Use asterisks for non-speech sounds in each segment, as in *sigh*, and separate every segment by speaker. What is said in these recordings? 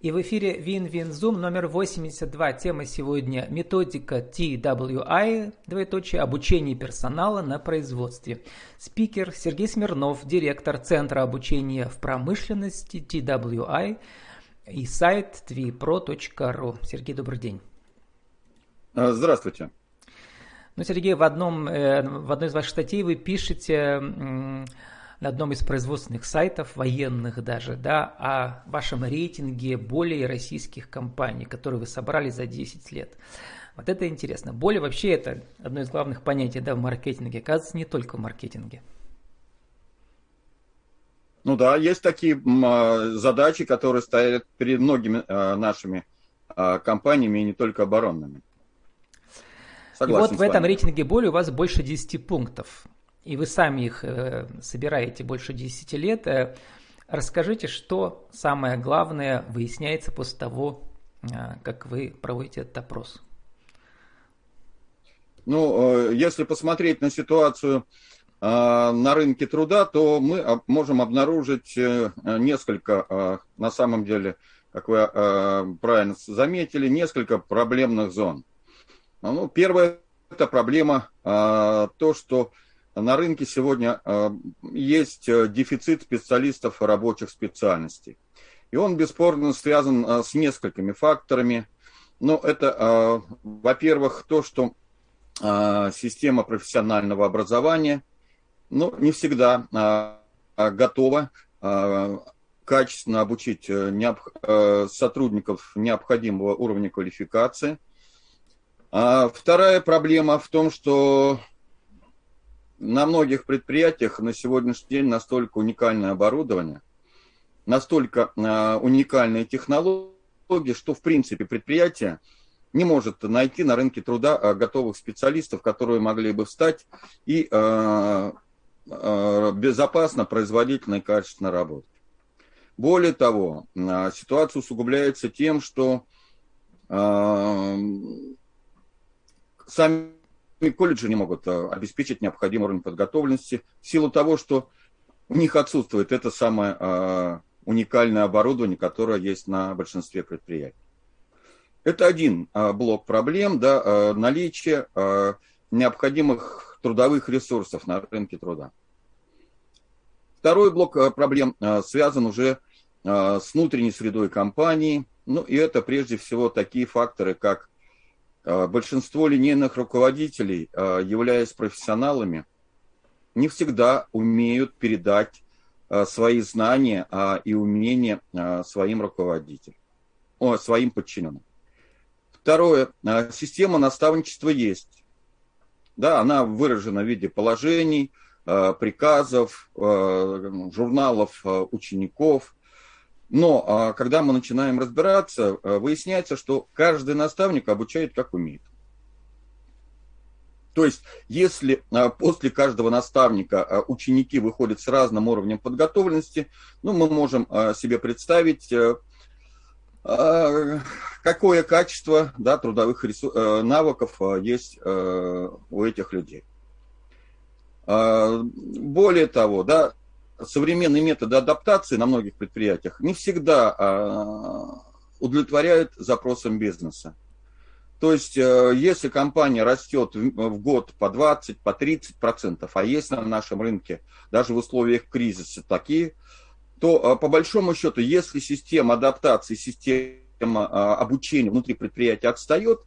Speaker 1: И в эфире Вин-Вин-Зум номер 82. Тема сегодня методика TWI, двоеточие, обучение персонала на производстве. Спикер Сергей Смирнов, директор Центра обучения в промышленности TWI и сайт tvpro.ru. Сергей, добрый день.
Speaker 2: А, здравствуйте.
Speaker 1: Ну, Сергей, в, одном, э, в одной из ваших статей вы пишете на одном из производственных сайтов, военных даже, да, о вашем рейтинге более российских компаний, которые вы собрали за 10 лет. Вот это интересно. Более вообще это одно из главных понятий да, в маркетинге. Оказывается, не только в маркетинге.
Speaker 2: Ну да, есть такие а, задачи, которые стоят перед многими а, нашими а, компаниями, и не только оборонными.
Speaker 1: Согласен и вот в этом рейтинге боли у вас больше 10 пунктов и вы сами их э, собираете больше 10 лет, э, расскажите, что самое главное выясняется после того, э, как вы проводите этот опрос.
Speaker 2: Ну, если посмотреть на ситуацию на рынке труда, то мы можем обнаружить несколько, на самом деле, как вы правильно заметили, несколько проблемных зон. Ну, первая это проблема то, что на рынке сегодня э, есть э, дефицит специалистов рабочих специальностей. И он бесспорно связан э, с несколькими факторами. Но это, во-первых, то, что система профессионального образования ну, не всегда готова качественно обучить сотрудников необходимого уровня квалификации. А вторая проблема в том, что на многих предприятиях на сегодняшний день настолько уникальное оборудование, настолько э, уникальные технологии, что в принципе предприятие не может найти на рынке труда э, готовых специалистов, которые могли бы встать и э, э, безопасно, производительно и качественно работать. Более того, ситуация усугубляется тем, что э, сами колледжи не могут э, обеспечить необходимый уровень подготовленности в силу того, что у них отсутствует это самое э, уникальное оборудование, которое есть на большинстве предприятий. Это один э, блок проблем, да, наличие необходимых трудовых ресурсов на рынке труда. Второй блок проблем связан уже с внутренней средой компании. Ну и это прежде всего такие факторы, как большинство линейных руководителей, а, являясь профессионалами, не всегда умеют передать а, свои знания и умения своим руководителям, своим подчиненным. Второе. Система наставничества есть. Да, она выражена в виде положений, приказов, журналов учеников – но а, когда мы начинаем разбираться, а, выясняется, что каждый наставник обучает как умеет. То есть, если а, после каждого наставника ученики выходят с разным уровнем подготовленности, ну, мы можем себе представить, э, какое качество да, трудовых э, навыков есть э, у этих людей. Более того, да, современные методы адаптации на многих предприятиях не всегда а, удовлетворяют запросам бизнеса. То есть, э, если компания растет в год по 20, по 30 процентов, а есть на нашем рынке даже в условиях кризиса такие, то э, по большому счету, если система адаптации, система а, обучения внутри предприятия отстает,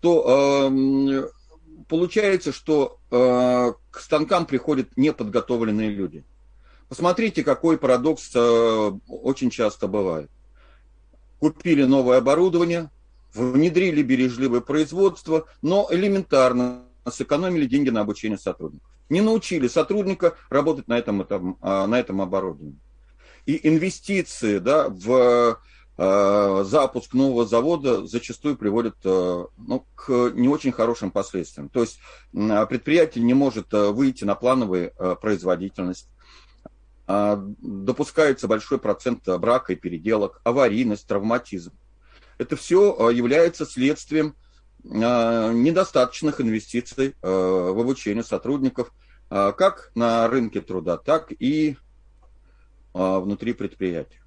Speaker 2: то эм, получается, что э, к станкам приходят неподготовленные люди – Посмотрите, какой парадокс э, очень часто бывает. Купили новое оборудование, внедрили бережливое производство, но элементарно сэкономили деньги на обучение сотрудников. Не научили сотрудника работать на этом, этом, а, на этом оборудовании. И инвестиции да, в э, запуск нового завода зачастую приводят э, ну, к не очень хорошим последствиям. То есть предприятие не может выйти на плановую производительность, а, допускается большой процент брака и переделок, аварийность, травматизм. Это все а, является следствием а, недостаточных инвестиций в обучение сотрудников как на рынке труда, так и внутри предприятия.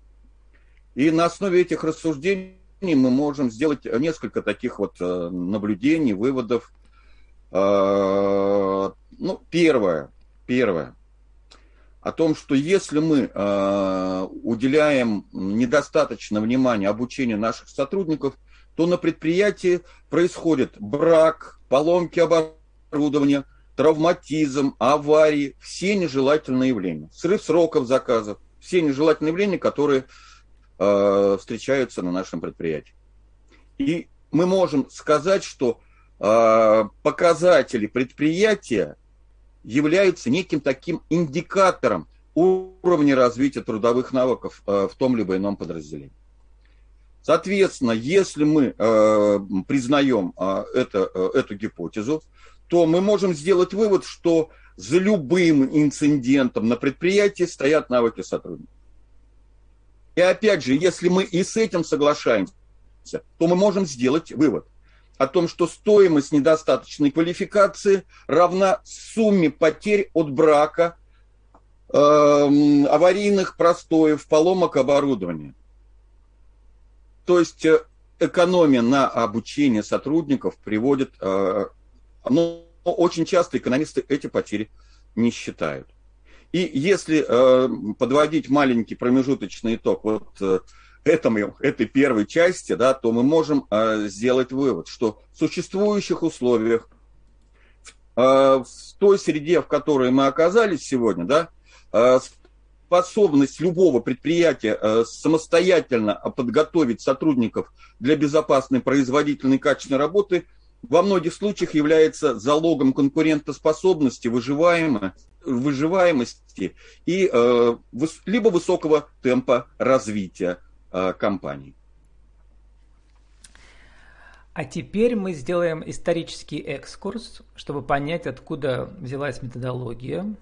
Speaker 2: И на основе этих рассуждений мы можем сделать несколько таких вот э, наблюдений, выводов. Ну, первое, первое, о том, что если мы э, уделяем недостаточно внимания обучению наших сотрудников, то на предприятии происходит брак, поломки оборудования, травматизм, аварии, все нежелательные явления, срыв сроков заказов, все нежелательные явления, которые э, встречаются на нашем предприятии. И мы можем сказать, что э, показатели предприятия являются неким таким индикатором уровня развития трудовых навыков э, в том либо ином подразделении. Соответственно, если мы э, признаем э, это, эту гипотезу, то мы можем сделать вывод, что за любым инцидентом на предприятии стоят навыки сотрудников. И опять же, если мы и с этим соглашаемся, то мы можем сделать вывод о том, что стоимость недостаточной квалификации равна сумме потерь от брака, э, аварийных простоев, поломок оборудования. То есть э, экономия на обучение сотрудников приводит, э, но очень часто экономисты эти потери не считают. И если э, подводить маленький промежуточный итог вот э, этому, этой первой части, да, то мы можем э, сделать вывод, что в существующих условиях, э, в той среде, в которой мы оказались сегодня, да, э, способность любого предприятия э, самостоятельно подготовить сотрудников для безопасной, производительной, качественной работы во многих случаях является залогом конкурентоспособности, выживаемости, и э, либо высокого темпа развития компаний.
Speaker 1: А теперь мы сделаем исторический экскурс, чтобы понять, откуда взялась методология,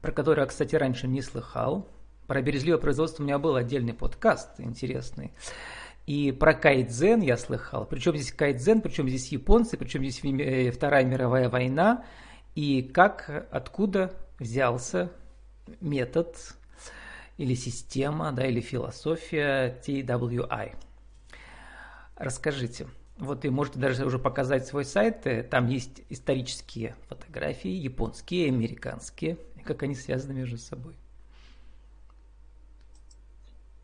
Speaker 1: про который я, кстати, раньше не слыхал. Про березливое производство у меня был отдельный подкаст интересный. И про кайдзен я слыхал. Причем здесь кайдзен, причем здесь японцы, причем здесь э, Вторая мировая война. И как, откуда взялся метод или система, да, или философия TWI. Расскажите. Вот и можете даже уже показать свой сайт. Э, там есть исторические фотографии, японские, американские как они связаны между собой?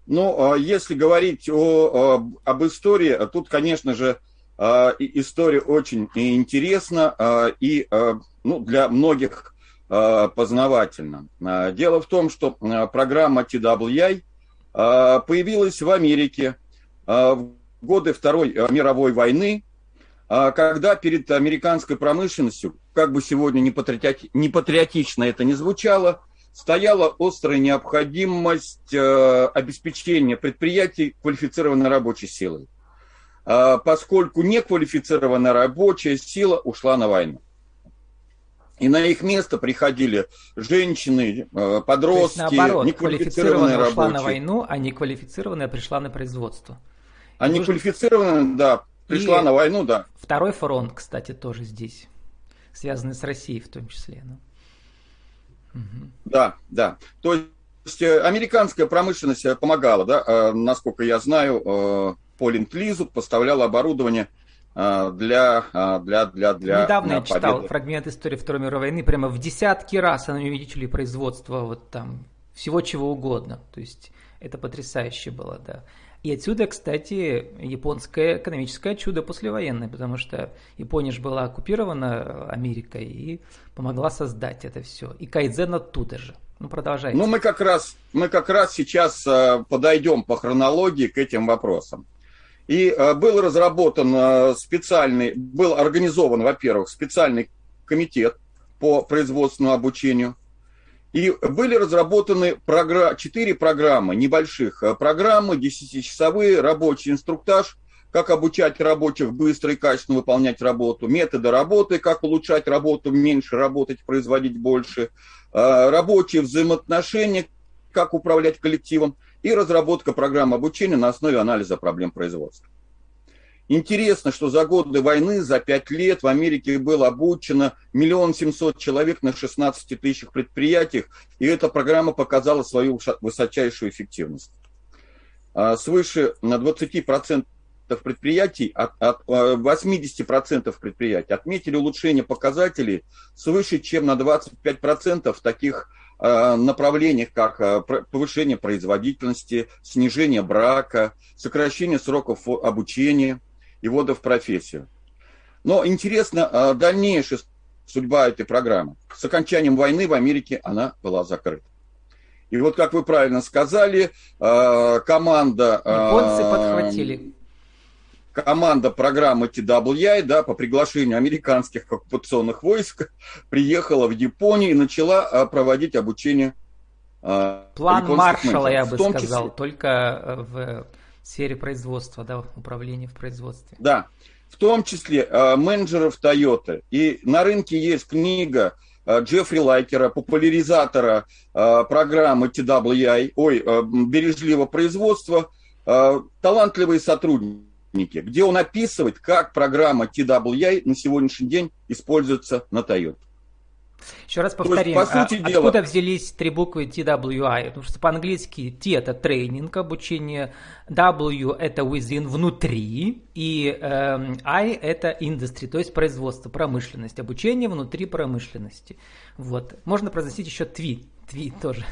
Speaker 2: Ну, а если говорить о, об истории, тут, конечно же, а, история очень интересна а, и ну, для многих познавательна. Дело в том, что программа TWI появилась в Америке в годы Второй мировой войны, когда перед американской промышленностью как бы сегодня не, не патриотично это не звучало, стояла острая необходимость э, обеспечения предприятий квалифицированной рабочей силой, э, поскольку неквалифицированная рабочая сила ушла на войну. И на их место приходили женщины, э, подростки, То есть, наоборот, неквалифицированные рабочие. ушла
Speaker 1: на войну, а неквалифицированная пришла на производство.
Speaker 2: А неквалифицированная, да, пришла И на войну, да.
Speaker 1: Второй фронт, кстати, тоже здесь связанные с Россией в том числе. Ну.
Speaker 2: Угу. Да, да. То есть э, американская промышленность э, помогала, да, насколько я знаю, по ленд-лизу поставляла оборудование для, для, для, для
Speaker 1: Недавно я читал фрагмент истории Второй мировой войны, прямо в десятки раз они увеличили производство вот там всего чего угодно. То есть это потрясающе было, да. И отсюда, кстати, японское экономическое чудо послевоенное, потому что Япония же была оккупирована Америкой и помогла создать это все. И Кайдзен оттуда же. Ну, продолжайте.
Speaker 2: Ну, мы как раз, мы как раз сейчас э, подойдем по хронологии к этим вопросам. И э, был разработан э, специальный, был организован, во-первых, специальный комитет по производственному обучению – и были разработаны четыре программы, небольших э, программы, 10-часовые, рабочий инструктаж, как обучать рабочих быстро и качественно выполнять работу, методы работы, как улучшать работу, меньше работать, производить больше, рабочие взаимоотношения, как управлять коллективом и разработка программ обучения на основе анализа проблем производства. Интересно, что за годы войны, за пять лет в Америке было обучено миллион семьсот человек на 16 тысячах предприятиях, и эта программа показала свою высочайшую эффективность. свыше 20% предприятий, от, от 80% предприятий отметили улучшение показателей свыше, чем на 25% в таких направлениях, как повышение производительности, снижение брака, сокращение сроков обучения и ввода в профессию. Но интересна дальнейшая судьба этой программы. С окончанием войны в Америке она была закрыта. И вот, как вы правильно сказали, команда...
Speaker 1: Японцы подхватили
Speaker 2: команда программы TWI, да, по приглашению американских оккупационных войск, приехала в Японию и начала а, проводить обучение.
Speaker 1: А, План Маршала, я бы сказал, числе... только э, в сфере производства, да, управления в производстве.
Speaker 2: Да, в том числе а, менеджеров Toyota. И на рынке есть книга Джеффри Лайкера, популяризатора программы TWI, ой, бережливого производства, талантливые сотрудники где он описывает, как программа TWI на сегодняшний день используется на Toyota.
Speaker 1: Еще раз повторим, есть, по сути а, дела... откуда взялись три буквы TWI? Потому что по-английски T это тренинг, обучение, W это within, внутри, и э, I это industry, то есть производство, промышленность, обучение внутри промышленности. Вот. Можно произносить еще TWI, TWI тоже.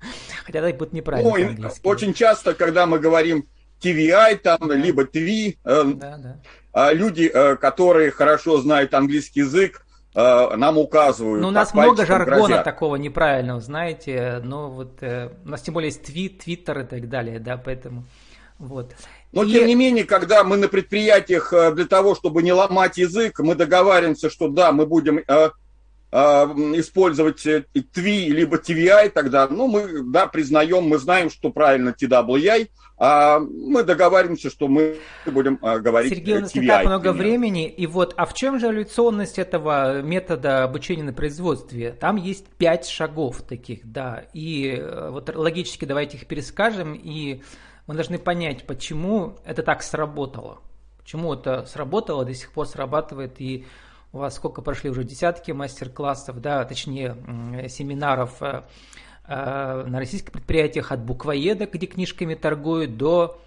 Speaker 1: *laughs* Хотя это будет неправильно.
Speaker 2: Ой, очень часто, когда мы говорим TVI, там, да. либо TV. Э, да, да. А люди, э, которые хорошо знают английский язык, э, нам указывают.
Speaker 1: Ну, у нас много жаргона грозят. такого неправильного, знаете. Но вот у нас тем более есть твит, твиттер и так далее, да, поэтому вот.
Speaker 2: Но и... тем не менее, когда мы на предприятиях для того, чтобы не ломать язык, мы договариваемся, что да, мы будем использовать TWI либо TVI, тогда, ну, мы, да, признаем, мы знаем, что правильно TWI, а мы договариваемся, что мы будем а, говорить
Speaker 1: Сергей, у нас TVI, не так много времени, и вот, а в чем же эволюционность этого метода обучения на производстве? Там есть пять шагов таких, да, и э, вот логически давайте их перескажем, и мы должны понять, почему это так сработало, почему это сработало, до сих пор срабатывает, и у вас сколько прошли уже десятки мастер-классов, да, точнее семинаров э, э, на российских предприятиях от буквоеда, где книжками торгуют, до,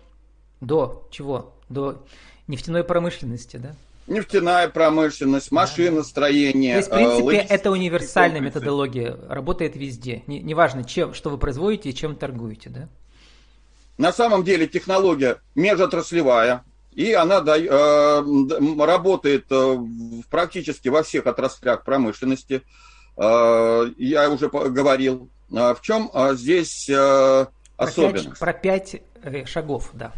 Speaker 1: до чего? До нефтяной промышленности, да?
Speaker 2: Нефтяная промышленность, машиностроение.
Speaker 1: То есть, в принципе, это универсальная методология, работает везде. Неважно, чем, что вы производите и чем торгуете, да?
Speaker 2: На самом деле технология межотраслевая, и она да, э, работает э, практически во всех отраслях промышленности. Э, я уже говорил. В чем здесь особенность?
Speaker 1: Про пять, про пять шагов, да.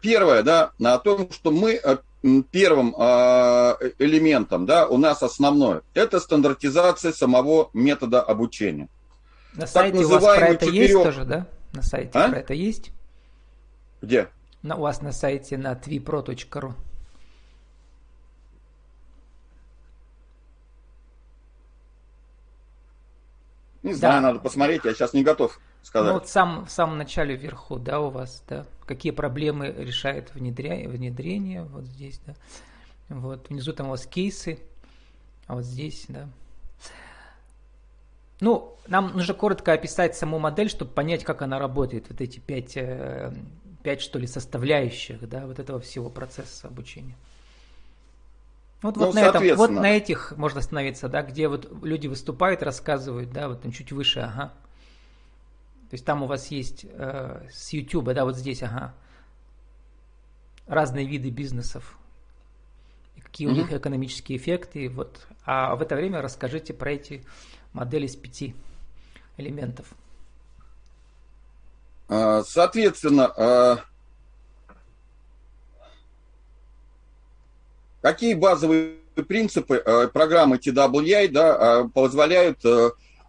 Speaker 2: Первое, да, о том, что мы первым элементом, да, у нас основное, это стандартизация самого метода обучения.
Speaker 1: На сайте у вас про это четырех... есть тоже, да? На сайте а? про это есть?
Speaker 2: Где?
Speaker 1: На, у вас на сайте на tvipro.ru.
Speaker 2: Не знаю, да. надо посмотреть, я сейчас не готов сказать. Ну,
Speaker 1: вот сам, в самом начале вверху, да, у вас, да, какие проблемы решает внедря... внедрение, вот здесь, да. Вот, внизу там у вас кейсы, а вот здесь, да. Ну, нам нужно коротко описать саму модель, чтобы понять, как она работает, вот эти пять э, пять, что ли, составляющих, да, вот этого всего процесса обучения. Вот, ну, вот, на этом, вот на этих можно остановиться, да, где вот люди выступают, рассказывают, да, вот там чуть выше, ага. То есть там у вас есть э, с YouTube, да, вот здесь, ага, разные виды бизнесов, какие у них экономические эффекты, вот. А в это время расскажите про эти модели с пяти элементов.
Speaker 2: А, соответственно, а, какие базовые принципы а, программы TWI да, позволяют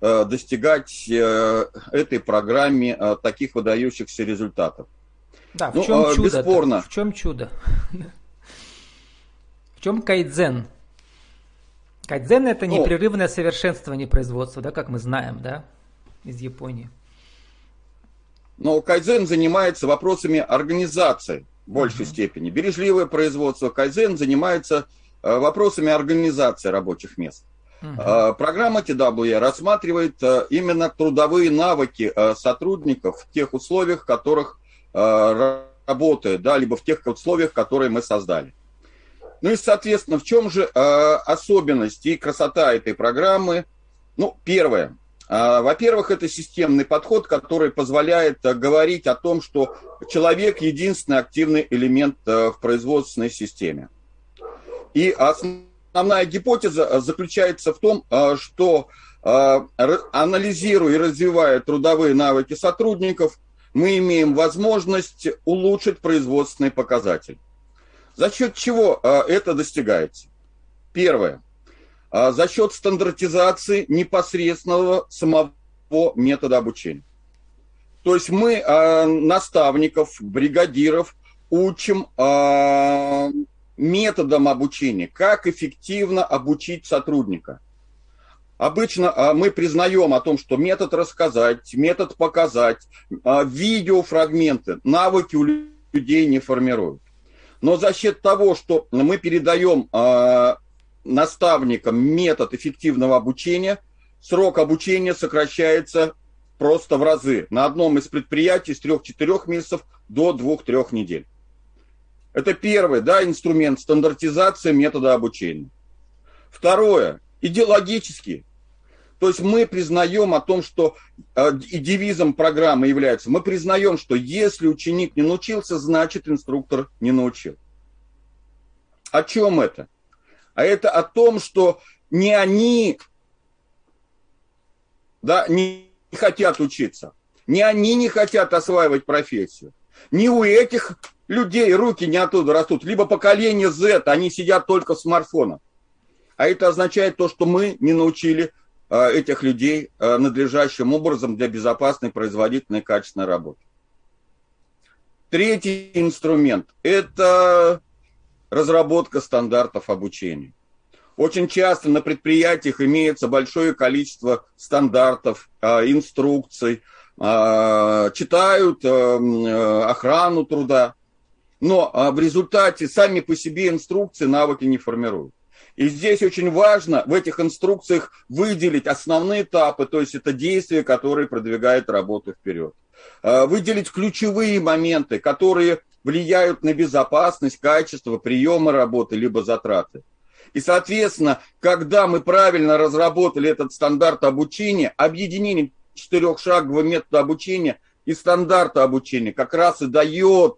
Speaker 2: достигать этой программе таких выдающихся результатов?
Speaker 1: Да, в ну, чем чудо? Бесспорно. В чем чудо? *laughs* В чем кайдзен? Кайдзен это непрерывное совершенствование производства, да, как мы знаем, да, из Японии.
Speaker 2: Но кайдзен занимается вопросами организации в большей uh-huh. степени. Бережливое производство кайдзен занимается э, вопросами организации рабочих мест. Uh-huh. Программа TWE рассматривает именно трудовые навыки сотрудников в тех условиях, в которых работает, да, либо в тех условиях, которые мы создали. Ну и, соответственно, в чем же особенность и красота этой программы? Ну, первое. Во-первых, это системный подход, который позволяет говорить о том, что человек единственный активный элемент в производственной системе. И основная гипотеза э, заключается в том, э, что э, анализируя и развивая трудовые навыки сотрудников, мы имеем возможность улучшить производственный показатель. За счет чего это достигается? Первое. За счет стандартизации непосредственного самого метода обучения. То есть мы наставников, бригадиров учим методом обучения, как эффективно обучить сотрудника. Обычно а, мы признаем о том, что метод рассказать, метод показать, а, видеофрагменты, навыки у людей не формируют. Но за счет того, что мы передаем а, наставникам метод эффективного обучения, срок обучения сокращается просто в разы. На одном из предприятий с 3-4 месяцев до 2-3 недель. Это первый да, инструмент стандартизации метода обучения. Второе, идеологически. То есть мы признаем о том, что э, и девизом программы является, мы признаем, что если ученик не научился, значит инструктор не научил. О чем это? А это о том, что не они да, не хотят учиться, не они не хотят осваивать профессию, не у этих людей руки не оттуда растут. Либо поколение Z, они сидят только в смартфонах. А это означает то, что мы не научили э, этих людей э, надлежащим образом для безопасной, производительной, качественной работы. Третий инструмент – это разработка стандартов обучения. Очень часто на предприятиях имеется большое количество стандартов, э, инструкций, читают охрану труда, но а, в результате сами по себе инструкции навыки не формируют. И здесь очень важно в этих инструкциях выделить основные этапы, то есть это действия, которые продвигают работу вперед. А, выделить ключевые моменты, которые влияют на безопасность, качество, приемы работы, либо затраты. И, соответственно, когда мы правильно разработали этот стандарт обучения, объединение четырехшагового метода обучения и стандарта обучения как раз и дает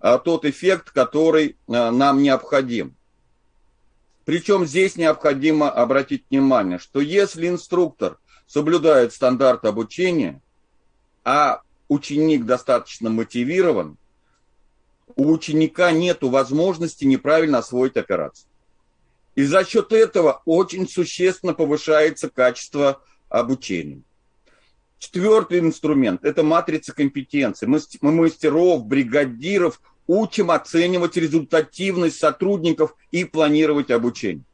Speaker 2: а, тот эффект, который а, нам необходим. Причем здесь необходимо обратить внимание, что если инструктор соблюдает стандарт обучения, а ученик достаточно мотивирован, у ученика нет возможности неправильно освоить операцию. И за счет этого очень существенно повышается качество обучения. Четвертый инструмент – это матрица компетенции. Мы, мы мастеров, бригадиров учим оценивать результативность сотрудников и планировать обучение.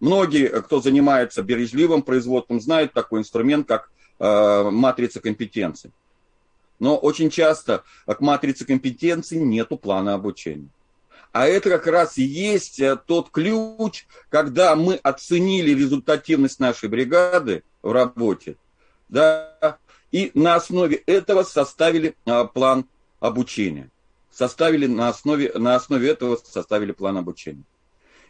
Speaker 2: Многие, кто занимается бережливым производством, знают такой инструмент, как э, матрица компетенций. Но очень часто к матрице компетенций нету плана обучения. А это как раз и есть э, тот ключ, когда мы оценили результативность нашей бригады в работе, да, и на основе этого составили а, план обучения составили на основе, на основе этого составили план обучения.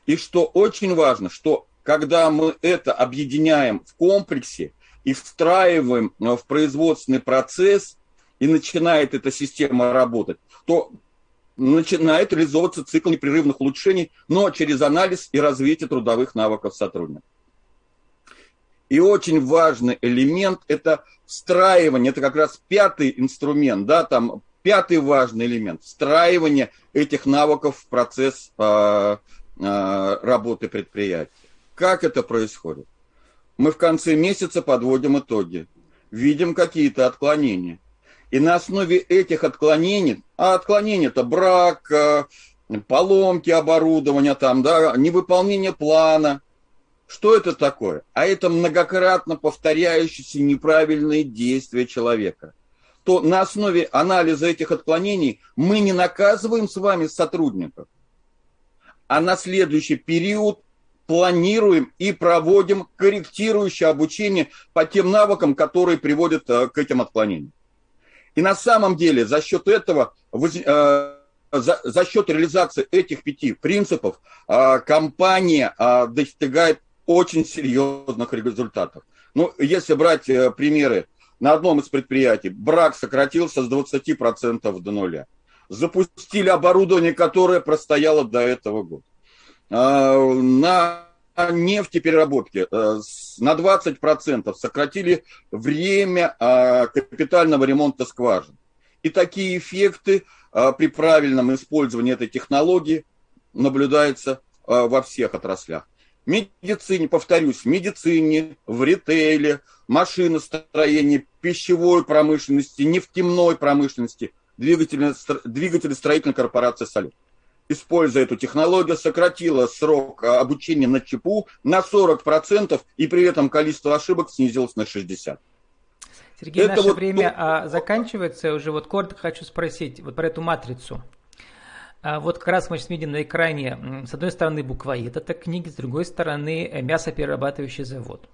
Speaker 2: И что очень важно, что когда мы это объединяем в комплексе и встраиваем в производственный процесс, и начинает эта система работать, то начинает реализовываться цикл непрерывных улучшений, но через анализ и развитие трудовых навыков сотрудников. И очень важный элемент – это встраивание, это как раз пятый инструмент, да, там Пятый важный элемент – встраивание этих навыков в процесс э, э, работы предприятия. Как это происходит? Мы в конце месяца подводим итоги, видим какие-то отклонения. И на основе этих отклонений, а отклонения это брак, э, поломки оборудования, там, да, невыполнение плана. Что это такое? А это многократно повторяющиеся неправильные действия человека – то на основе анализа этих отклонений мы не наказываем с вами сотрудников, а на следующий период планируем и проводим корректирующее обучение по тем навыкам, которые приводят к этим отклонениям. И на самом деле за счет этого, за, за счет реализации этих пяти принципов компания достигает очень серьезных результатов. Ну, если брать э, примеры, на одном из предприятий брак сократился с 20% до нуля. Запустили оборудование, которое простояло до этого года. На нефтепереработке э, на 20% сократили время а, капитального ремонта скважин. И такие эффекты а, при правильном использовании этой технологии наблюдаются во всех отраслях медицине, повторюсь, в медицине, в ритейле, машиностроении, пищевой промышленности, нефтяной промышленности, двигатели, двигатели строительной корпорации «Салют». Используя эту технологию, сократила срок а, обучения на ЧПУ на 40%, и при этом количество ошибок снизилось на 60%.
Speaker 1: Сергей, Это наше вот время то... заканчивается. Уже вот коротко хочу спросить вот про эту матрицу. А вот как раз мы сейчас видим на экране, с одной стороны буквоед, это книги, с другой стороны э, мясоперерабатывающий завод.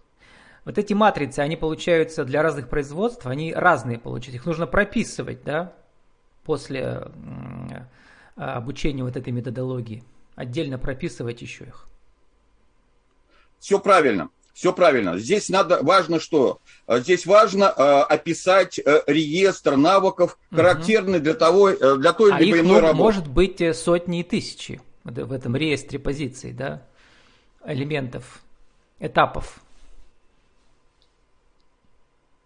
Speaker 1: Вот эти матрицы, они получаются для разных производств, они разные получаются. Их нужно прописывать, да, после обучения вот этой методологии. Отдельно прописывать еще их.
Speaker 2: Все правильно. Все правильно. Здесь надо, важно что? А, здесь важно э, описать э, реестр навыков, характерный для, того, э, для той а либо иной работы.
Speaker 1: может быть э, сотни и тысячи в этом реестре позиций, да? Элементов, этапов.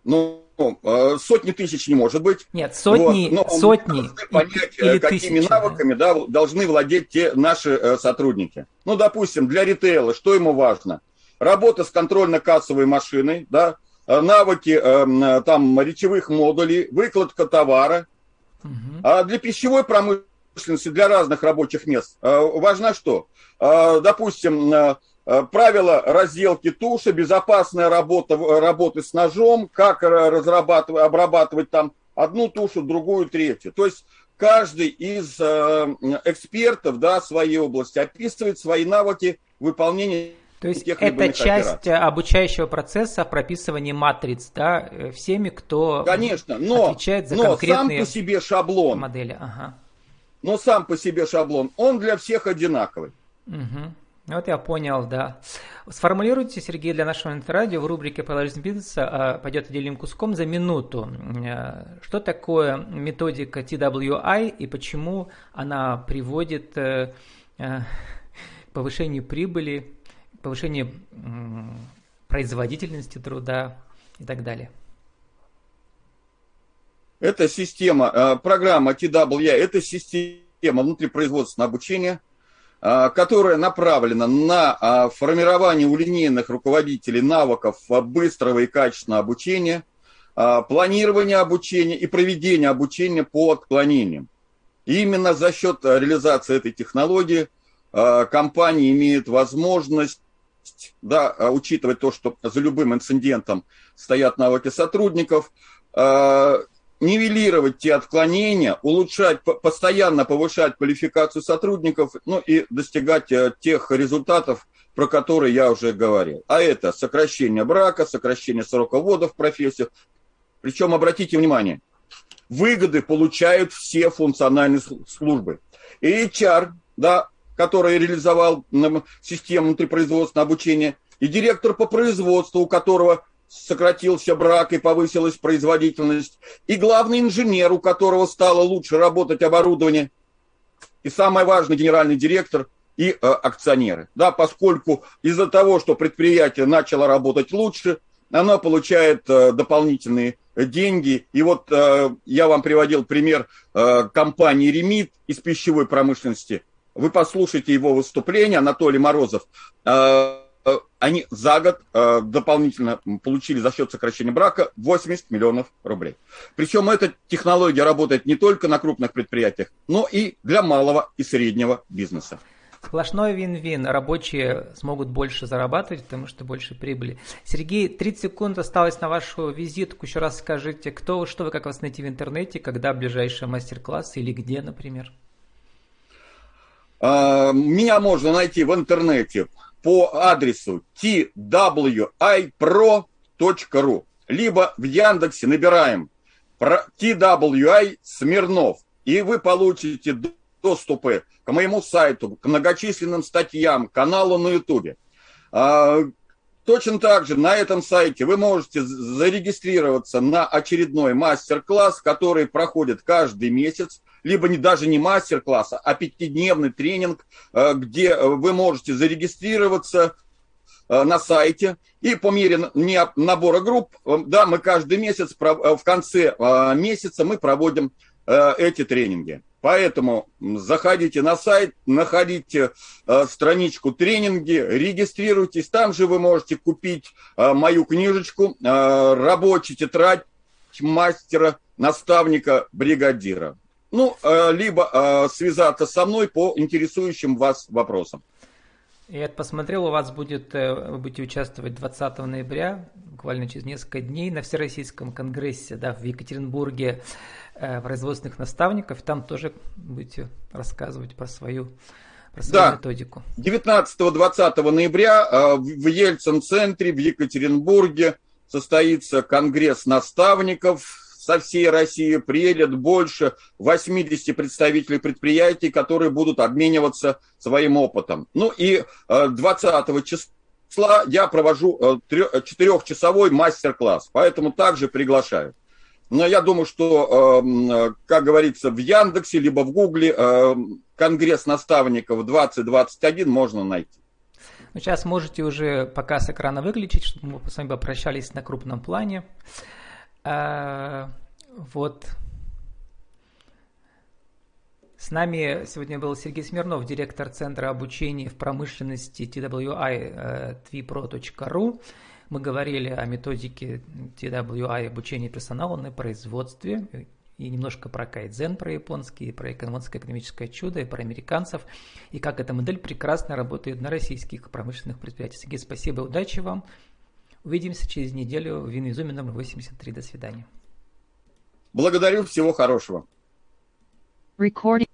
Speaker 2: Ну, э, сотни тысяч не может быть.
Speaker 1: Нет, сотни, вот, но сотни
Speaker 2: понять, или какими тысячи, навыками да. Да, должны владеть те наши сотрудники. Ну, допустим, для ритейла что ему важно – работа с контрольно-кассовой машиной, да, э, навыки э, там речевых модулей, выкладка товара. Угу. А для пищевой промышленности, для разных рабочих мест э, важно что? Допустим, правила разделки туши, безопасная работа, работы с ножом, как разрабатывать, обрабатывать там одну тушу, другую, третью. То есть каждый из экспертов да, своей области описывает свои навыки выполнения
Speaker 1: то есть это часть операций. обучающего процесса прописывания матриц, да, э, всеми, кто
Speaker 2: Конечно, но, отвечает за но конкретные сам по себе шаблон,
Speaker 1: модели. Ага.
Speaker 2: Но сам по себе шаблон, он для всех одинаковый.
Speaker 1: Угу. Вот я понял, да. Сформулируйте, Сергей, для нашего интеррадио в рубрике «Продолжительность бизнеса» а, пойдет отдельным куском за минуту. Э, что такое методика TWI и почему она приводит э, к повышению прибыли повышение производительности труда и так далее.
Speaker 2: Это система, э, программа TWI, это система внутрипроизводственного обучения, э, которая направлена на э, формирование у линейных руководителей навыков быстрого и качественного обучения, планирования обучения и проведения обучения по отклонениям. И именно за счет реализации этой технологии компания имеет возможность да, а, учитывать то, что за любым инцидентом стоят навыки сотрудников, а, нивелировать те отклонения, улучшать, постоянно повышать квалификацию сотрудников, ну и достигать э, тех результатов, про которые я уже говорил. А это сокращение брака, сокращение срока ввода в профессию. Причем, обратите внимание, выгоды получают все функциональные службы. И HR, да, который реализовал систему внутрипроизводственного обучения, и директор по производству, у которого сократился брак и повысилась производительность, и главный инженер, у которого стало лучше работать оборудование, и самое важное, генеральный директор и э, акционеры. Да, поскольку из-за того, что предприятие начало работать лучше, оно получает э, дополнительные деньги. И вот э, я вам приводил пример э, компании «Ремит» из пищевой промышленности – вы послушайте его выступление, Анатолий Морозов. Э, они за год э, дополнительно получили за счет сокращения брака 80 миллионов рублей. Причем эта технология работает не только на крупных предприятиях, но и для малого и среднего бизнеса.
Speaker 1: Сплошной вин-вин. Рабочие смогут больше зарабатывать, потому что больше прибыли. Сергей, 30 секунд осталось на вашу визитку. Еще раз скажите, кто, что вы, как вас найти в интернете, когда ближайший мастер-класс или где, например?
Speaker 2: А, меня можно найти в интернете по адресу twi.pro.ru, либо в Яндексе набираем TWI Смирнов, и вы получите доступы к моему сайту, к многочисленным статьям, каналу на Ютубе. А, точно так же на этом сайте вы можете зарегистрироваться на очередной мастер-класс, который проходит каждый месяц, либо не, даже не мастер-класс, а пятидневный тренинг, а, где вы можете зарегистрироваться а, на сайте, и по мере набора групп, да, мы каждый месяц, в конце месяца мы проводим эти тренинги. Поэтому заходите на сайт, находите э, страничку тренинги, регистрируйтесь. Там же вы можете купить э, мою книжечку э, «Рабочая тетрадь мастера, наставника, бригадира». Ну, э, либо э, связаться со мной по интересующим вас вопросам.
Speaker 1: Я посмотрел, у вас будет, э, вы будете участвовать 20 ноября, буквально через несколько дней, на Всероссийском конгрессе да, в Екатеринбурге производственных наставников. Там тоже будете рассказывать про свою, про свою да. методику.
Speaker 2: 19-20 ноября в Ельцин-центре в Екатеринбурге состоится конгресс наставников со всей России приедет больше 80 представителей предприятий, которые будут обмениваться своим опытом. Ну и 20 э, числа я провожу э, четырехчасовой мастер-класс, поэтому также приглашаю. Но я думаю, что, э, как говорится, в Яндексе либо в Гугле Конгресс наставников 2021 можно найти.
Speaker 1: Ну, сейчас можете уже пока с экрана выключить, чтобы мы с вами попрощались на крупном плане. А, вот. С нами сегодня был Сергей Смирнов, директор Центра обучения в промышленности TWI tvpro.ru. Э, Мы говорили о методике TWI обучения персонала на производстве и немножко про кайдзен, про японский, про японское экономическое чудо, и про американцев, и как эта модель прекрасно работает на российских промышленных предприятиях. Сергей, спасибо, удачи вам. Увидимся через неделю в Винизуме номер 83. До свидания.
Speaker 2: Благодарю, всего хорошего. Recording.